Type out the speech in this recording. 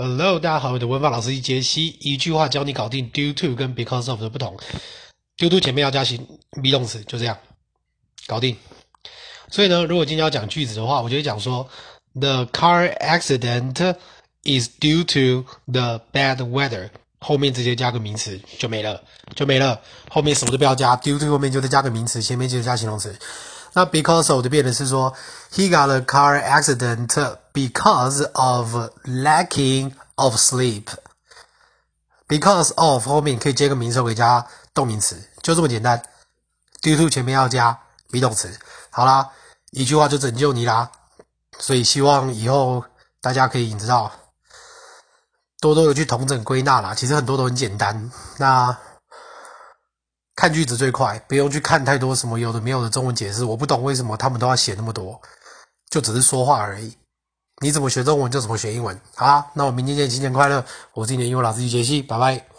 Hello，大家好，我的文法老师杰西，一句话教你搞定 due to 跟 because of 的不同。due to 前面要加形 be 动词，就这样搞定。所以呢，如果今天要讲句子的话，我就会讲说，The car accident is due to the bad weather。后面直接加个名词就没了，就没了。后面什么都不要加，due to 后面就再加个名词，前面就加形容词。那 because of 就变成是说，He got a car accident because of lacking of sleep. Because of 后面可以接个名词，可以加动名词，就这么简单。Due to 前面要加 be 动词。好啦，一句话就拯救你啦。所以希望以后大家可以你知道，多多的去统整归纳啦。其实很多都很简单。那。看句子最快，不用去看太多什么有的没有的中文解释。我不懂为什么他们都要写那么多，就只是说话而已。你怎么学中文就怎么学英文。好啦，那我明天见，新年快乐！我是你的英文老师杰西，拜拜。